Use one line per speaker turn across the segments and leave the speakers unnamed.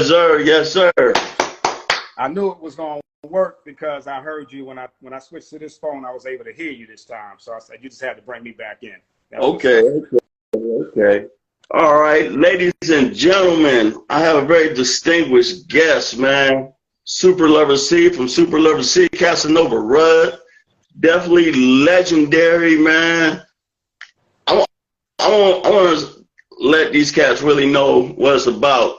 sir. Yes, sir.
I knew it was going to work because I heard you when I when I switched to this phone. I was able to hear you this time. So I said you just had to bring me back in.
Okay. Okay. Okay. All right, ladies and gentlemen, I have a very distinguished guest, man. Super Lover Cee from Super Lover Cee, Casanova Rudd. Definitely legendary, man. I want, I want, I want to let these cats really know what it's about.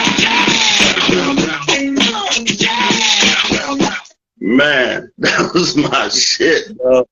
was my shit, bro.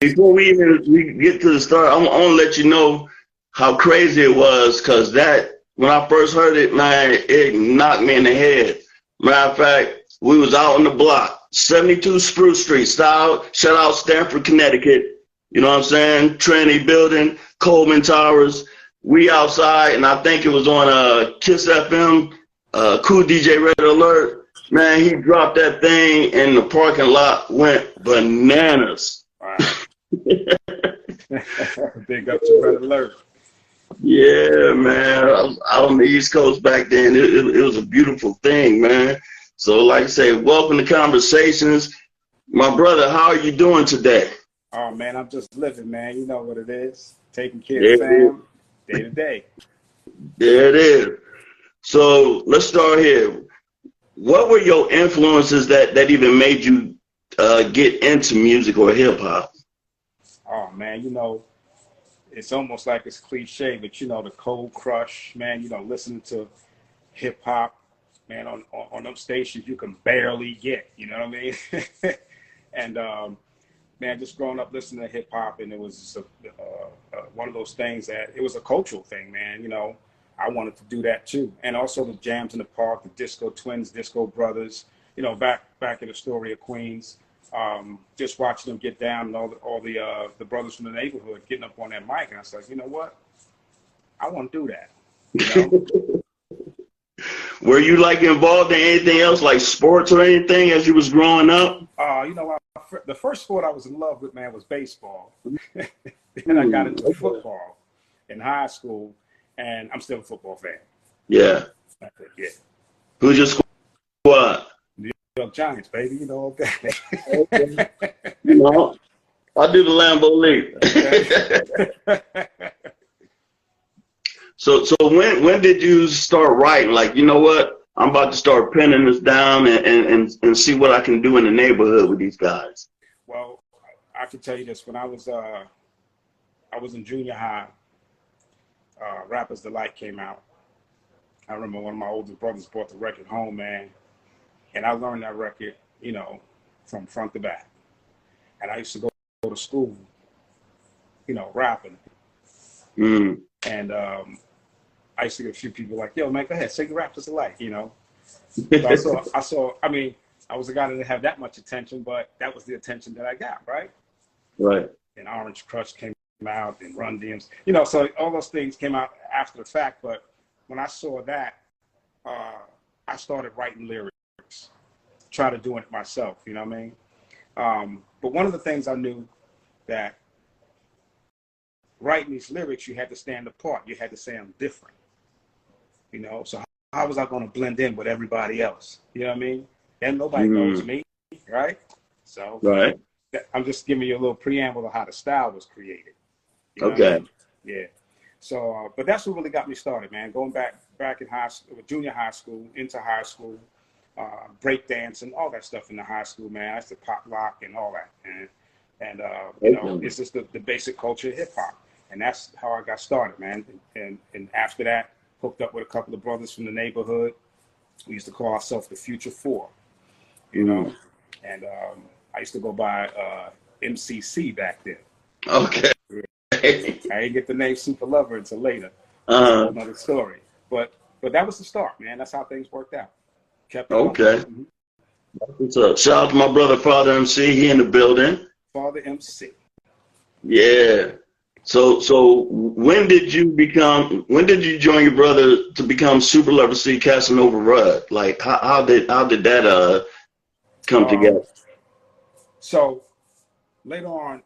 Before we even we get to the start, I'm gonna let you know how crazy it was because that when I first heard it, man, it knocked me in the head. Matter of fact, we was out on the block, 72 Spruce Street, style, shout out Stamford, Connecticut. You know what I'm saying? Trinity Building, Coleman Towers. We outside, and I think it was on uh, Kiss FM, uh, Kool DJ Red Alert. Man, he dropped that thing, and the parking lot went bananas. Wow.
Big up to Red Alert.
Yeah, man. Out on the East Coast back then, it, it, it was a beautiful thing, man. So, like I say, welcome to Conversations. My brother, how are you doing today?
Oh, man, I'm just living, man. You know what it is. Taking care yeah, of fam, day to day.
There it is. So, let's start here. What were your influences that, that even made you uh, get into music or hip hop?
Oh, man, you know, it's almost like it's cliche, but you know, the cold crush, man, you know, listening to hip hop, man, on, on, on them stations you can barely get, you know what I mean? and, um, man, just growing up listening to hip hop, and it was a, uh, uh, one of those things that it was a cultural thing, man. You know, I wanted to do that too, and also the jams in the park, the Disco Twins, Disco Brothers. You know, back back in the story of Queens, um, just watching them get down and all the, all the, uh, the brothers from the neighborhood getting up on that mic. And I was like, you know what? I want to do that. You
know? Were you like involved in anything else, like sports or anything, as you was growing up?
Uh, you know, I, the first sport I was in love with, man, was baseball. then I got into football in high school, and I'm still a football fan.
Yeah.
Yeah.
Who's your squad?
New York Giants, baby. You know, okay.
okay. You know, I do the Lambeau Leap. so, so when when did you start writing? Like, you know what? I'm about to start penning this down and, and, and see what I can do in the neighborhood with these guys.
Well, I can tell you this: when I was uh, I was in junior high, uh, Rappers Delight came out. I remember one of my older brothers brought the record home, man and I learned that record, you know, from front to back. And I used to go, go to school, you know, rapping.
Mm.
And um, I used to get a few people like, yo, man, go ahead, sing Rappers Delight, you know. So I saw, I saw, I mean, I was a guy that didn't have that much attention, but that was the attention that I got, right?
Right.
And Orange Crush came out and Run DMC, you know, so all those things came out after the fact. But when I saw that, uh, I started writing lyrics try to do it myself. You know what I mean? Um, but one of the things I knew that writing these lyrics, you had to stand apart. You had to sound different. You know, so how was I going to blend in with everybody else? You know what I mean? And nobody mm. knows me, right? So
right.
I'm just giving you a little preamble of how the style was created.
You know okay. I mean?
Yeah. So, uh, but that's what really got me started, man. Going back back in high school, junior high school, into high school, uh, break dance and all that stuff in the high school, man. That's the pop lock and all that, and and uh, you know, it's just the, the basic culture of hip hop, and that's how I got started, man. And, and and after that, hooked up with a couple of brothers from the neighborhood. We used to call ourselves the Future Four, you know, mm. and um, I used to go by uh, MCC back then.
Okay.
I didn't get the name Super Lover until later.
Uh-huh.
Another story, but but that was the start, man. That's how things worked out. Kept
Okay.
going.
What's up? Shout out to my brother, Father MC. He in the building.
Father MC.
Yeah. So so when did you become when did you join your brother to become Super Lover Cee Casanova Rudd? Like how, how did how did that uh come
Um,
together?
So later on,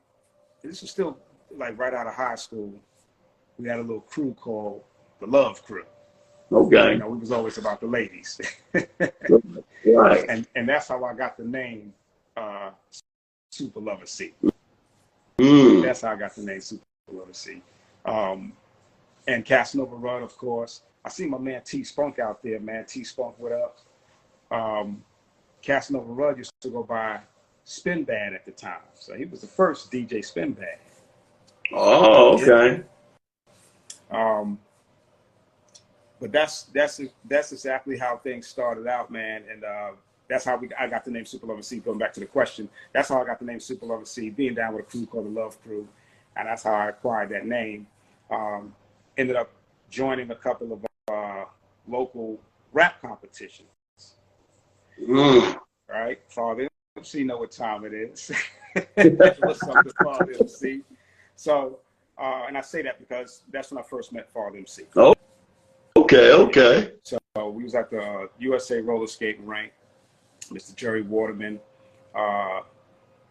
this is still like right out of high school. We had a little crew called the Love Crew.
Okay.
You know, we was always about the ladies,
Right.
and and that's how I got the name uh, Super Lover Cee.
Mm.
That's how I got the name Super Lover Cee. Um, and Casanova Rudd, of course. I see my man T Spunk out there, man. T Spunk, what up? Um, Casanova Rudd used to go by Spin Bad at the time. So he was the first DJ Spin Bad.
Oh, okay.
Um, but that's that's that's exactly how things started out, man. And uh, that's how we I got the name Super Lover Cee. Going back to the question, that's how I got the name Super Lover Cee. Being down with a crew called the Love Crew, and that's how I acquired that name. Um, ended up joining a couple of uh, local rap competitions.
Mm.
Right, Father MC know what time it is. What's up Father MC? So, uh, and I say that because that's when I first met Father MC.
Oh, Okay, okay.
So we was at the USA roller skating rink. Mr. Jerry Waterman, uh,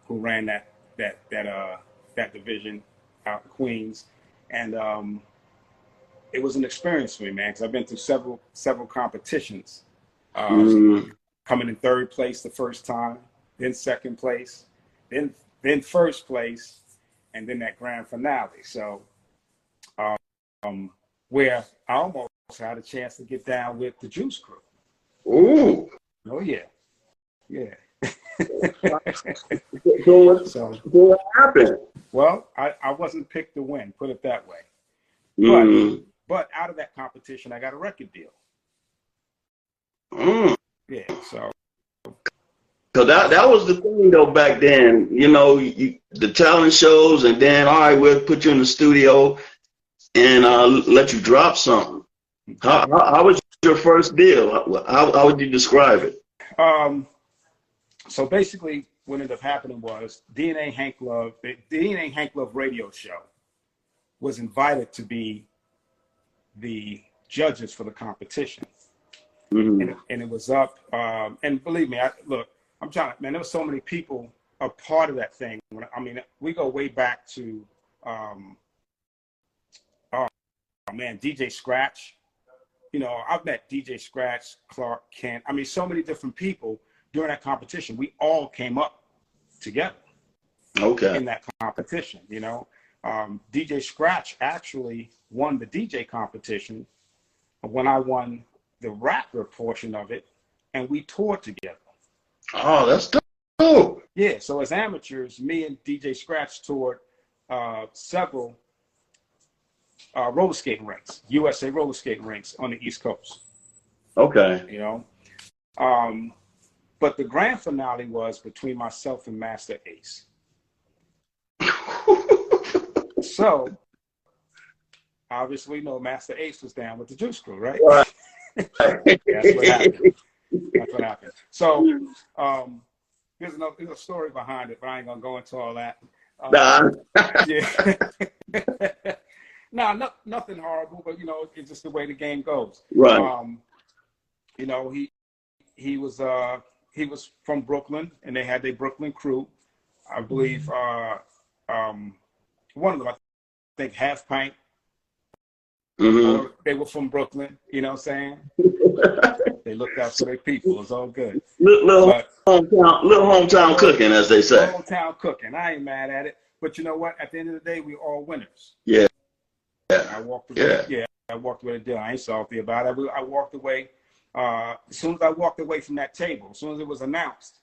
who ran that that that uh that division out in Queens, and um, it was an experience for me, man, because I've been through several several competitions. Um,
Mm.
coming in third place the first time, then second place, then then first place, and then that grand finale. So, um, where I almost had a chance to get down with the Juice Crew.
Ooh.
Oh yeah, yeah.
So what,
so,
so what happened?
well, I, I wasn't picked to win, put it that way.
Mm.
But out of that competition, I got a record deal.
Mm.
Yeah. So
Cause that that was the thing though back then. You know, you, the talent shows, and then all right, we'll put you in the studio and uh, let you drop something. How, how, how was your first deal? How, how would you describe it?
Um, so basically, what ended up happening was DNA Hank Love, the DNA Hank Love radio show, was invited to be the judges for the competition,
Mhm.
and, it- and it was up. Um, and believe me, I look, I'm trying to man. There were so many people a part of that thing. I mean, we go way back to, um, oh man, DJ Scratch. You know, I've met DJ Scratch, Clark Kent. I mean, so many different people during that competition. We all came up together
Okay.
in that competition. You know, um, DJ Scratch actually won the DJ competition when I won the rapper portion of it, and we toured together.
Oh, that's dope.
Yeah, so as amateurs, me and DJ Scratch toured uh, several uh, roller skating rinks, USA roller skating rinks on the East Coast.
Okay.
you know. Um, but the grand finale was between myself and Masta Ace. So obviously, no Masta Ace was down with the Juice Crew, right?
Right.
That's what happened. That's what happened. So um, there's, no, there's a story behind it, but I ain't gonna go into all that. Um,
Nah.
yeah. no, no, nothing horrible, but you know, it's just the way the game goes.
Right.
Um, you know, he he was uh he was from Brooklyn, and they had their Brooklyn crew. I believe uh um one of them, I think, Half Pint,
hmm
or they were from Brooklyn. You know what I'm saying? They looked out for their people. It's all good.
little, little
But
hometown, little hometown cooking, as they say.
hometown cooking. I ain't mad at it. But you know what? At the end of the day, we're all winners.
Yeah. Yeah.
I walked away.
Yeah.
Yeah, I walked away the deal. I ain't salty about it. I walked away. Uh, as soon as I walked away from that table, as soon as it was announced,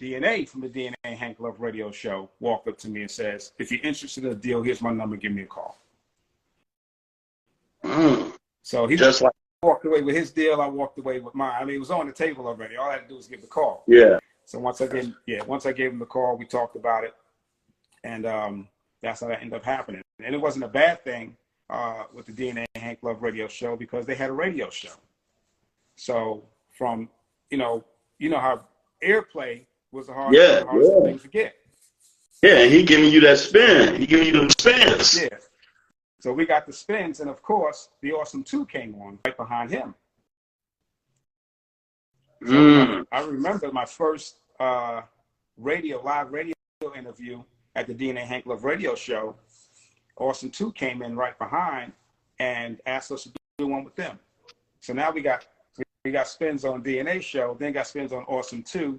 DNA from the DNA Hank Love Radio Show walked up to me and says, "If you're interested in a deal, here's my number. Give me a call."
Mm.
So he
Just like
walked away with his deal. I walked away with mine. I mean, it was on the table already. All I had to do was give the call.
yeah.
So once I gave, yeah, once I gave him the call, we talked about it, and um, that's how that ended up happening. And it wasn't a bad thing uh, with the DNA Hank Love Radio Show because they had a radio show. So from you know, you know how airplay was the hardest,
Yeah,
the hardest
yeah.
thing to get.
Yeah, and he giving you that spin. He giving you them spins.
Yeah. So we got the spins, and of course, the Awesome Two came on right behind him.
Mm.
I remember my first uh, radio, live radio interview at the DNA Hank Love radio show. Awesome 2 came in right behind and asked us to do one with them. So now we got we got spins on DNA show, then got spins on Awesome 2.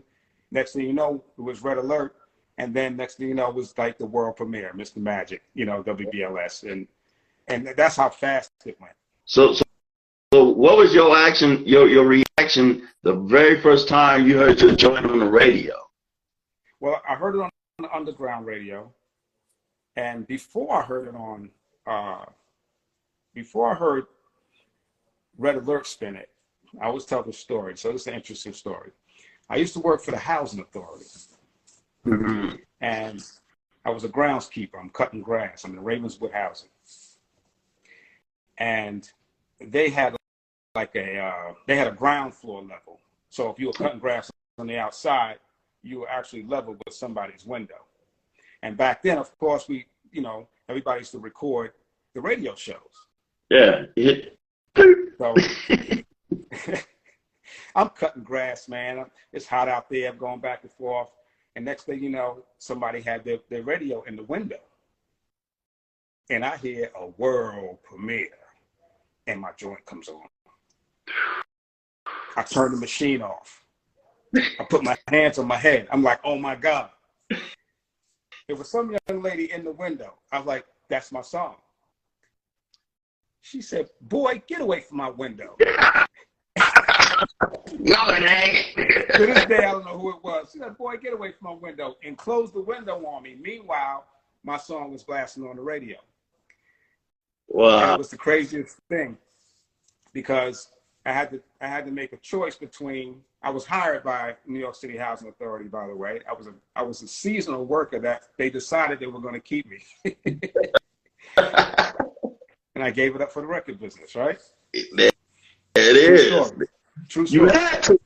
Next thing you know, it was Red Alert. And then next thing you know, it was like the world premiere, Mr. Magic, you know, WBLS. And and that's how fast it went.
So, so, so, what was your action, your your reaction the very first time you heard your joint on the radio?
Well, I heard it on the underground radio, and before I heard it on, uh, before I heard Red Alert spin it, I always tell the story. So this is an interesting story. I used to work for the housing authority,
Mm-hmm.
and I was a groundskeeper. I'm cutting grass. I'm in Ravenswood housing, and they had like a uh, they had a ground floor level. So if you were cutting grass on the outside, you were actually level with somebody's window. And back then, of course, we you know everybody used to record the radio shows.
Yeah.
So I'm cutting grass, man. It's hot out there. I'm going back and forth. And next thing you know, somebody had their, their radio in the window. And I hear a world premiere. And my joint comes on. I turn the machine off. I put my hands on my head. I'm like, oh my God. There was some young lady in the window. I was like, that's my song. She said, boy, get away from my window.
no, it ain't.
to this day, I don't know who it was. She said, "Boy, get away from my window," and closed the window on me. Meanwhile, my song was blasting on the radio.
Wow.
it was the craziest thing because I had to I had to make a choice between. I was hired by New York City Housing Authority, by the way. I was a I was a seasonal worker that they decided they were going to keep me, and I gave it up for the record business. Right?
It
True
is.
story. True
You had to.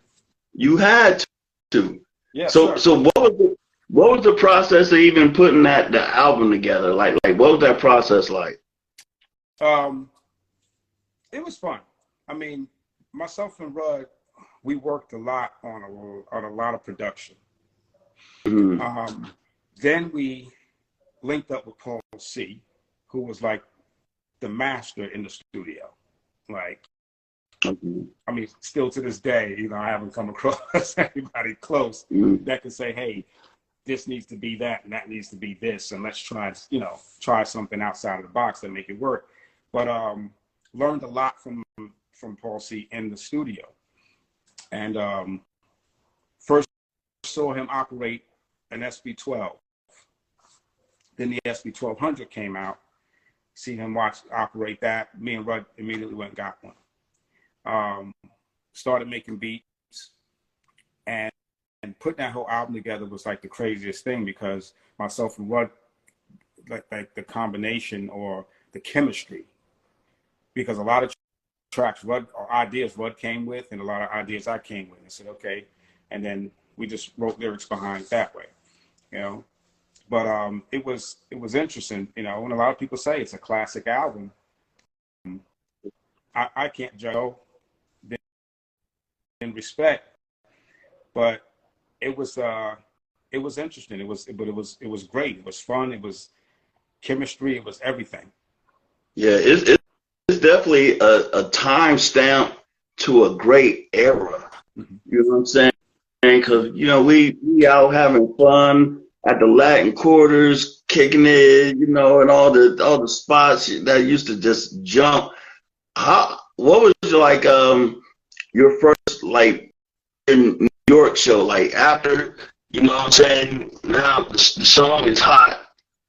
You had to.
Yes,
so,
sir.
so what was the what was the process of even putting that the album together? Like, like what was that process like?
Um, it was fun. I mean, myself and Rudd, we worked a lot on a on a lot of production.
Mhm.
Um, then we linked up with Paul C, who was like the master in the studio. Like,
Mhm.
I mean, still to this day, you know, I haven't come across anybody close
Mhm.
that can say, "Hey, this needs to be that, and that needs to be this, and let's try, you know, try something outside of the box that make it work." But um, learned a lot from from Paul C in the studio, and um, first saw him operate an SP-12. Then the SP-1200 came out. See him watch operate that. Me and Rudd immediately went and got one. Um, started making beats, and and putting that whole album together was like the craziest thing because myself and Rudd, like, like the combination or the chemistry, because a lot of tracks Rudd or ideas Rudd came with, and a lot of ideas I came with, and said okay, and then we just wrote lyrics behind that way, you know. But um, it was it was interesting, you know, and a lot of people say it's a classic album. I, I can't judge in respect, but it was uh it was interesting. It was but it was it was great. It was fun. It was chemistry. It was everything.
Yeah, it's it's definitely a, a time stamp to a great era.
Mhm.
You know what I'm saying? Because you know we we out having fun at the Latin quarters, kicking it, you know, and all the all the spots that used to just jump. How what was like um your first like in New York show like after you know what I'm saying now the, the song is hot.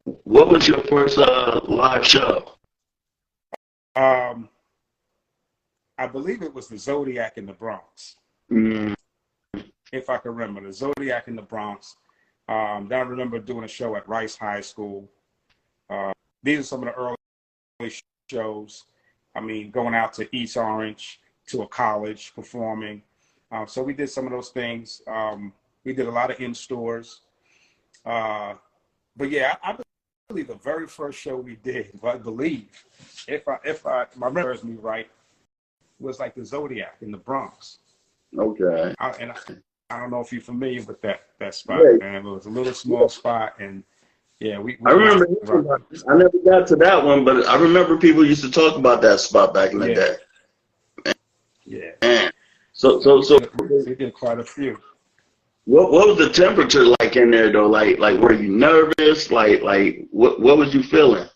What was your first uh live show?
Um, I believe it was the Zodiac in the Bronx,
Mm,
if I can remember. The Zodiac in the Bronx. Um, then I remember doing a show at Rice High School. Uh, these are some of the early shows. I mean, going out to East Orange to a college performing. Um, so we did some of those things. Um, we did a lot of in stores. Uh, but yeah, I, I believe the very first show we did, I believe, if I if I my memory serves me right, was like the Zodiac in the Bronx.
Okay.
I, and I, I don't know if you're familiar with that that spot,
Yeah.
man. It was a little small spot, and yeah, we. we
I remember. I never got to that one, but I remember people used to talk about that spot back in the
Yeah.
day.
Yeah,
Man. So, so, so,
we did quite a few.
What, what was the temperature like in there though? Like, like, were you nervous? Like, like, what, what was you feeling?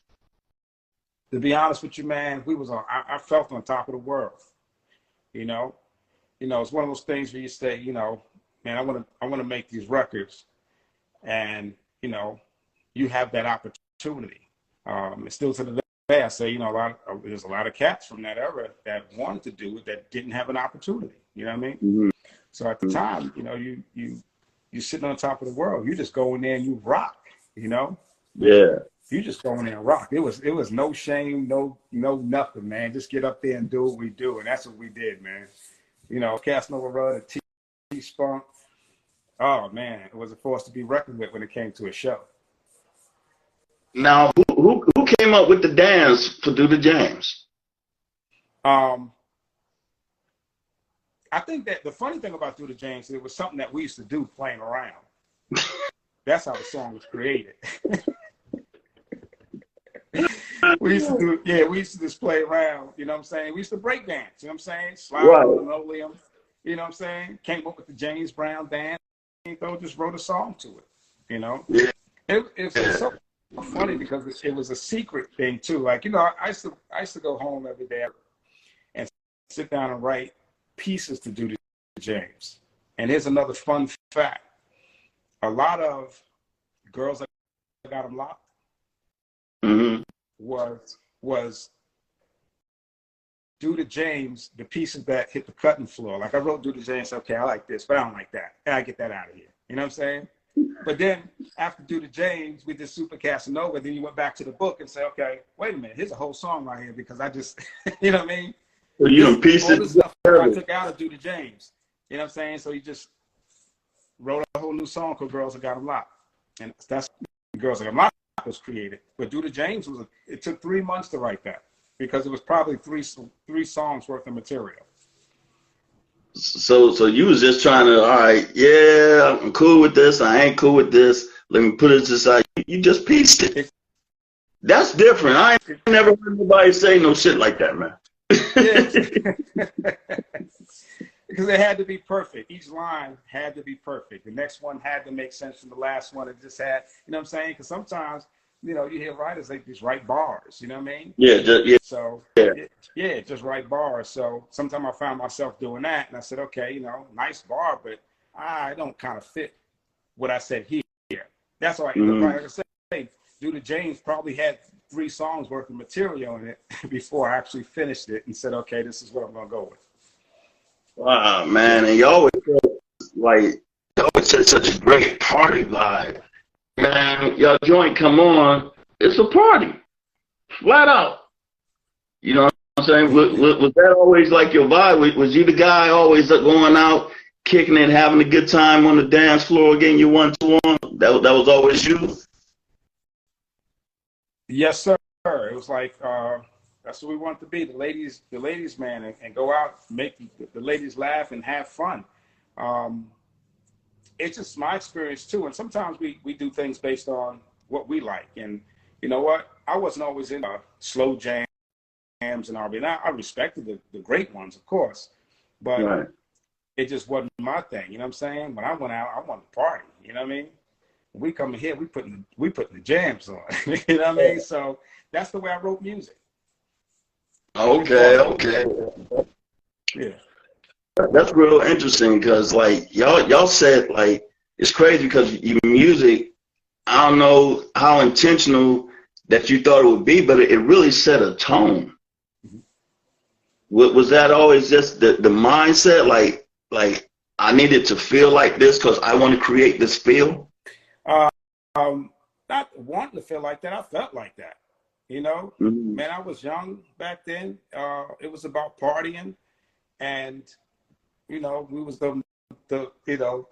to be honest with you, man, we was on. I, I felt on top of the world. You know, you know, it's one of those things where you say, you know, man, I want to, I want to make these records, and you know, you have that opportunity. Um, and still to the day, I say, you know, a lot. Of, there's a lot of cats from that era that wanted to do it that didn't have an opportunity. You know what I mean?
Mhm.
So at the time, you know, you you you're sitting on top of the world. You just go in there and you rock. You know,
Yeah.
you just go in there and rock. It was it was no shame, no no nothing, man. Just get up there and do what we do, and that's what we did, man. You know, Casanova Rudd, T T Spunk. Oh man, it was a force to be reckoned with when it came to a show.
Now, who, who, who came up with the dance for Do the James?
Um, I think that the funny thing about Do the James, it was something that we used to do playing around. That's how the song was created. we used to do, yeah, we used to just play around, you know what I'm saying? We used to break dance, you know what I'm saying? Slide
Right.
on linoleum, you know what I'm saying? Came up with the James Brown dance, you know, just wrote a song to it, you know?
Yeah.
It, it's
Yeah.
so funny because it, it was a secret thing too. Like, you know, I used to, I used to go home every day and sit down and write pieces to Do the James. And here's another fun fact. A lot of girls that got him locked
hmm
was was Do the James, the pieces that hit the cutting floor. Like I wrote Do the James, okay, I like this, but I don't like that. And I get that out of here. You know what I'm saying? But then after Do the James, we did Super Casanova. Then you went back to the book and say, okay, wait a minute, here's a whole song right here because I just, you know what I mean?
So you done pieced
all the stuff I took out of Do the James. You know what I'm saying? So he just wrote a whole new song called Girls That Got Him Locked. And that's Girls That Got Him Locked was created. But Do the James was, a, it took three months to write that because it was probably three three songs worth of material.
So, so you was just trying to, all right, yeah, I'm cool with this. I ain't cool with this. Let me put it to the. You just pieced it. That's different. I ain't never heard nobody say no shit like that, man.
because it had to be perfect. Each line had to be perfect. The next one had to make sense from the last one. It just had, you know what I'm saying? Because sometimes, you know, you hear writers, they just write bars, you know what I mean?
yeah, just, yeah.
So
Yeah.
yeah, yeah, just write bars. So sometimes I found myself doing that, and I said, okay, you know, nice bar, but I don't kind of fit what I said here. That's why,
Mhm.
like I said, Do the James probably had three songs worth of material in it before I actually finished it and said, okay, this is what I'm gonna go with.
Wow, man. And you always like, always said such a great party vibe. Man, y'all joint come on, it's a party. Flat out. You know what I'm saying? Was, was, that always like your vibe? Was, you the guy always uh, going out, kicking it, having a good time on the dance floor, getting you one to one? That, that was always you?
Yes, sir. It was like uh, that's what we want to be, the ladies, the ladies' man, and, and go out, make the, the ladies laugh and have fun. Um, it's just my experience too, and sometimes we we do things based on what we like. And you know what? I wasn't always in uh, slow jams and R&B. And I, I respected the, the great ones, of course, but
Right.
it just wasn't my thing. You know what I'm saying? When I went out, I wanted to party. You know what I mean? We come in here, we putting we putting the jams on. you know what I mean? So that's the way I wrote music.
Okay, okay.
Yeah.
That's real interesting because like y'all y'all said like it's crazy because your music I don't know how intentional that you thought it would be, but it, really set a tone.
Mhm.
Was, was that always just the, the mindset like like I needed to feel like this because I want to create this feel?
Um, not wanting to feel like that, I felt like that. You know,
Mhm.
man, I was young back then. Uh, it was about partying, and you know, we was the the you know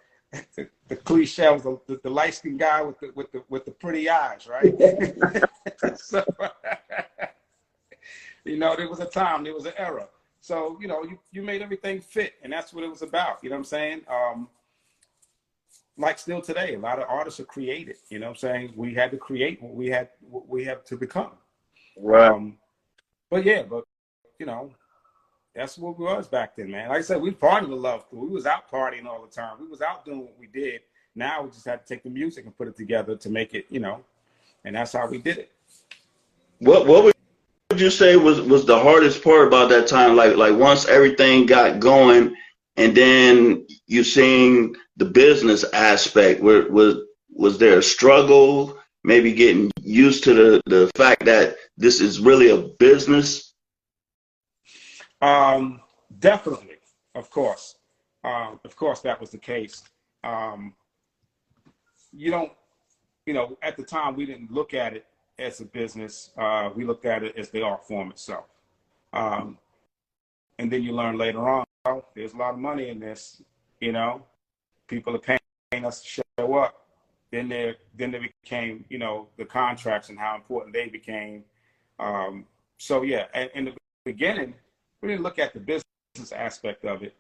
the, the cliche was the, the, the light skinned guy with the with the with the pretty eyes, right? so, you know, there was a time, there was an era. So, you know, you, you made everything fit, and that's what it was about. You know what I'm saying? Um, like still today, a lot of artists are created. You know what I'm saying? We had to create what we had what we have to become.
Right.
Um, but yeah, but you know, that's what we was back then, man. Like I said, we partied with love. Crew. We was out partying all the time. We was out doing what we did. Now we just had to take the music and put it together to make it, you know, and that's how we did it.
What what would you say was was the hardest part about that time? Like like once everything got going, and then you seeing the business aspect. Where was was there a struggle? Maybe getting used to the the fact that this is really a business.
Um, definitely, of course, um, of course that was the case. Um, you don't, you know, at the time we didn't look at it as a business. Uh, we looked at it as the art form itself. Um, and then you learn later on, oh, there's a lot of money in this. You know, people are paying us to show up. Then they then they became, you know, the contracts and how important they became. Um, so yeah, and in the beginning, we didn't look at the business aspect of it,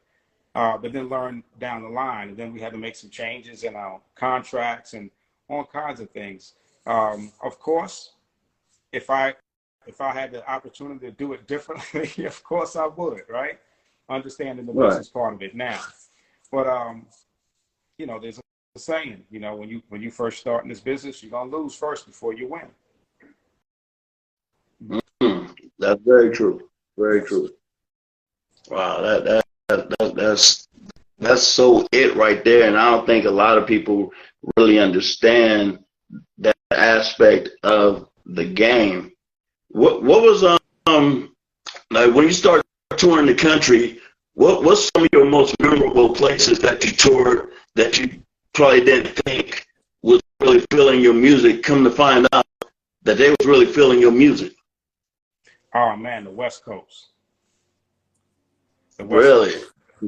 uh, but then learn down the line. And then we had to make some changes in our contracts and all kinds of things. Um, of course, if I if I had the opportunity to do it differently, of course I would, right? Understanding the
Right.
business part of it now. But um, you know, there's a saying, you know, when you when you first start in this business, you're gonna lose first before you win.
Hmm, that's very true. Very true. Wow, that, that that that that's that's so it right there, and I don't think a lot of people really understand that aspect of the game. What what was um like when you start touring the country? What what's some of your most memorable places that you toured that you probably didn't think was really feeling your music? Come to find out that they was really feeling your music.
Oh man, the West Coast. The West
Really?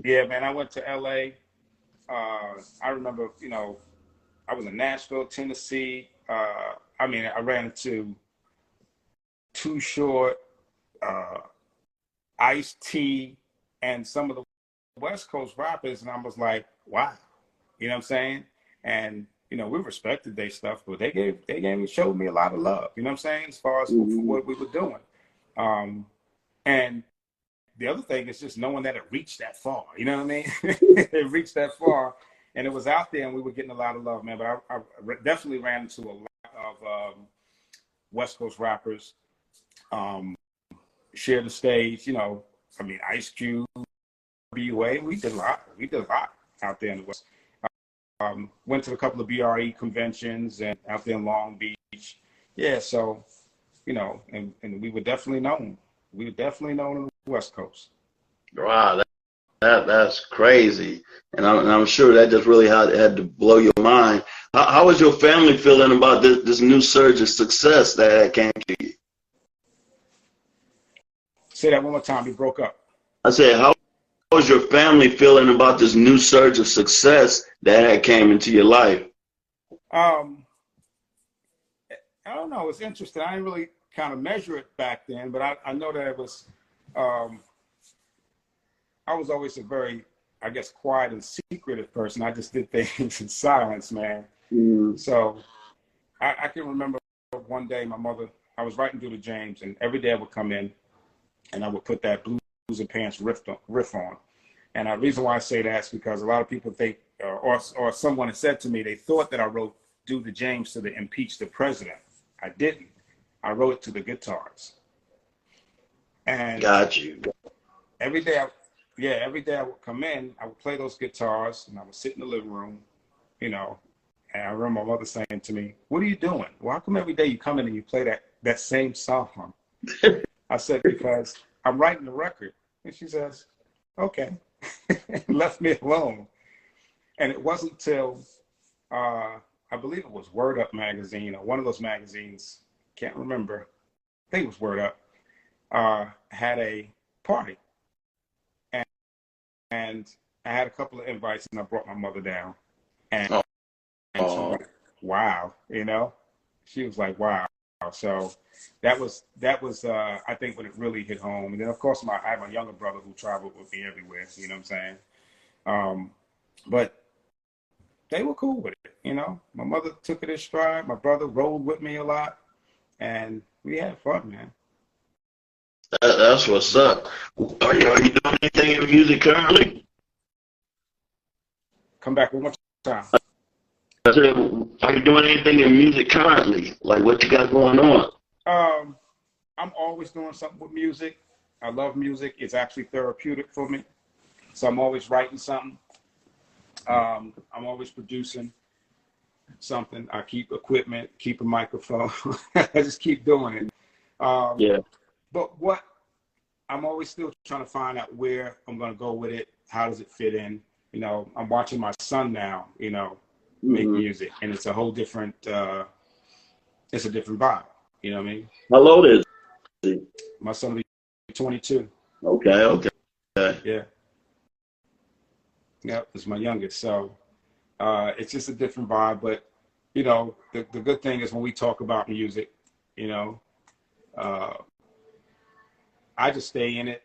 Yeah, man, I went to LA. Uh, I remember, you know, I was in Nashville, Tennessee. Uh, I mean, I ran into Too Short, uh, Ice T, and some of the West Coast rappers, and I was like, wow, you know what I'm saying? And you know, we respected their stuff, but they gave they gave me showed me a lot of love. You know what I'm saying? As far as for
Mhm.
what we were doing, um, and the other thing is just knowing that it reached that far. You know what I mean? it reached that far, and it was out there, and we were getting a lot of love, man. But I, I re- definitely ran into a lot of um, West Coast rappers. Um, share the stage, you know. I mean, Ice Cube, BUA, we did a lot. We did a lot out there in the West. Um, went to a couple of BRE conventions and out there in Long Beach. Yeah, so you know, and, and we were definitely known. We were definitely known on the West Coast.
Wow, that, that that's crazy, and I'm, and I'm sure that just really had had to blow your mind. How, how was your family feeling about this this new surge of success that came to you?
Say that one more time. You broke up.
I said, how was your family feeling about this new surge of success that had came into your life?
Um, I don't know. It's interesting. I didn't really kind of measure it back then, but I, I know that it was. Um, I was always a very, I guess, quiet and secretive person. I just did things in silence, man. So I, I can remember one day my mother, I was writing the James, and every day I would come in and I would put that blues and pants riff on. Riff on. And the reason why I say that is because a lot of people think, uh, or, or someone has said to me, they thought that I wrote Do the James to the impeach the president. I didn't. I wrote it to the guitars. And
Got you.
every day, I, yeah, every day I would come in, I would play those guitars, and I would sit in the living room, you know. And I remember my mother saying to me, "What are you doing? Well, how come every day you come in and you play that that same song?" I said, "Because I'm writing the record." And she says, "Okay," left me alone. And it wasn't till uh, I believe it was Word Up magazine or one of those magazines, can't remember. I think it was Word Up. Uh, had a party and and I had a couple of invites, and I brought my mother down, and,
Oh.
and like, "Wow," you know, she was like, "Wow." So that was that was uh, I think when it really hit home. And then of course my I have a younger brother who traveled with me everywhere. You know what I'm saying? Um, but they were cool with it. You know, my mother took it in stride. My brother rolled with me a lot, and we had fun, man.
That, that's what's up. Are you, are you doing anything in music currently?
Come back one more time.
I said, are you doing anything in music currently? Like what you got going on?
Um, I'm always doing something with music. I love music. It's actually therapeutic for me. So I'm always writing something. Um, I'm always producing something. I keep equipment, keep a microphone. I just keep doing it. Um,
Yeah.
But what I'm always still trying to find out where I'm going to go with it. How does it fit in? You know, I'm watching my son now, you know, make
Mhm.
music and it's a whole different, uh, it's a different vibe. You know what I mean?
How old is he?
My son will be 22.
Okay, okay.
Yeah. Yep, it's my youngest. So uh, it's just a different vibe. But, you know, the, the good thing is when we talk about music, you know, uh, I just stay in it.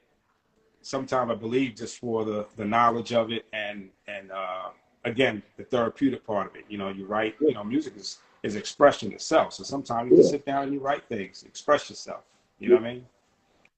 Sometimes I believe just for the, the knowledge of it and, and uh, again, the therapeutic part of it. You know, you write, you know, music is, is expression itself. So sometimes you just sit down and you write things, express yourself. You know what I mean?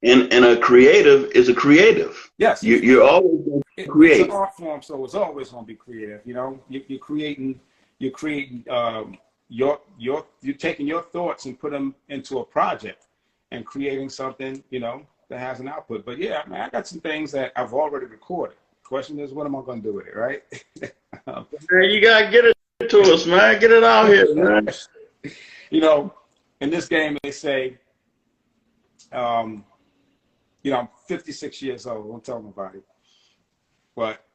And and a creative is a creative.
Yes.
You you're always going
it,
create.
It's an art form, so it's always going to be creative. You know, you, you're creating, you're creating um, your your you're taking your thoughts and put them into a project and creating something. You know, that has an output. But yeah, man, I got some things that I've already recorded. Question is, what am I going to do with it, right?
Man, you gotta get it to us, man. Get it out here, man.
you know, in this game, they say, um, you know, I'm 56 years old. Don't tell nobody. But,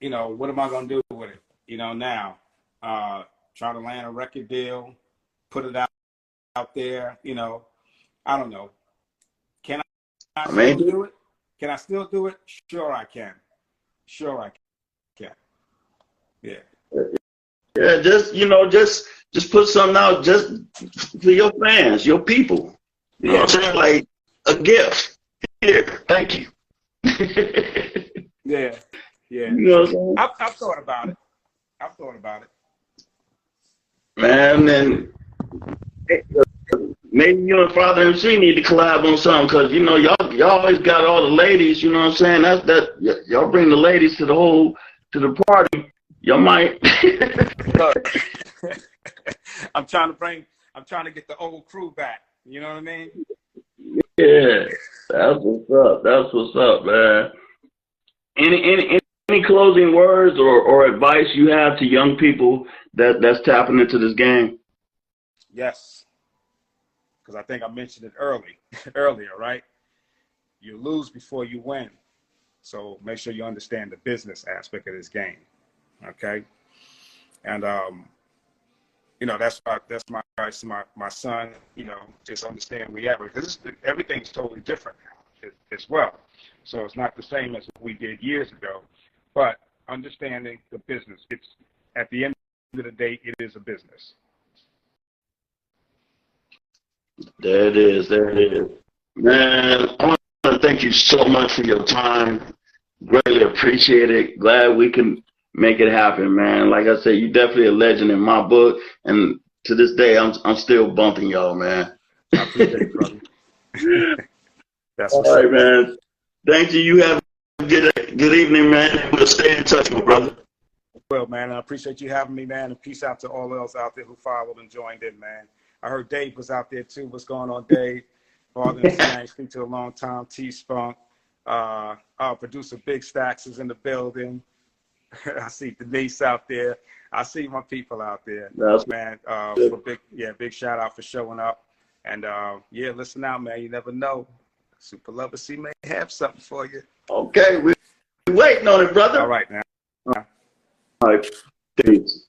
you know, what am I going to do with it? You know, now, uh, try to land a record deal, put it out, out there, you know, I don't know. Can I, I do it? Can I still do it? Sure, I can. Sure, I can. Yeah.
Yeah, just you know, just just put something out just for your fans, your people. You know what I'm saying? Like a gift. Here, thank you. you
Yeah. Yeah.
know I'm saying?
I've, I've thought about it. I've thought about it.
Man, and maybe you and Father MC need to collab on something because you know y'all y'all always got all the ladies. You know what I'm saying? That's that y'all bring the ladies to the whole to the party. Y'all might.
Look, I'm trying to bring, I'm trying to get the old crew back. You know what I mean?
yeah, that's what's up. That's what's up, man. Any any any- any closing words or, or advice you have to young people that that's tapping into this game?
Yes. Because I think I mentioned it early, earlier, right? You lose before you win. So make sure you understand the business aspect of this game. Okay. And um, you know, that's my that's my advice to my, my son, you know, just understand reality. Because everything's totally different now as, well. So it's not the same as what we did years ago. But understanding the business. It's at the end of the day, it is a business.
There it is. There it is. Man, I want to thank you so much for your time. Greatly appreciate it. Glad we can make it happen, man. Like I said, you're definitely a legend in my book, and to this day, I'm I'm still bumping y'all, man.
I appreciate it, brother. That's
All
what's
right,
up.
man. Thank you. You have a good good evening, man. We'll stay in touch, my brother.
Well, man, I appreciate you having me, man, and peace out to all else out there who followed and joined in, man. I heard Dave was out there too. What's going on, Dave? Father and son, I ain't speak to a long time. T Spunk, uh, our producer Big Stacks is in the building. I see Denise out there. I see my people out there,
That's
man. Uh, for big, yeah, big shout out for showing up. And uh, yeah, listen out, man. You never know. Super Lover Cee may have something for you.
okay. We we waiting on it, brother.
All right, now.
All right. Peace.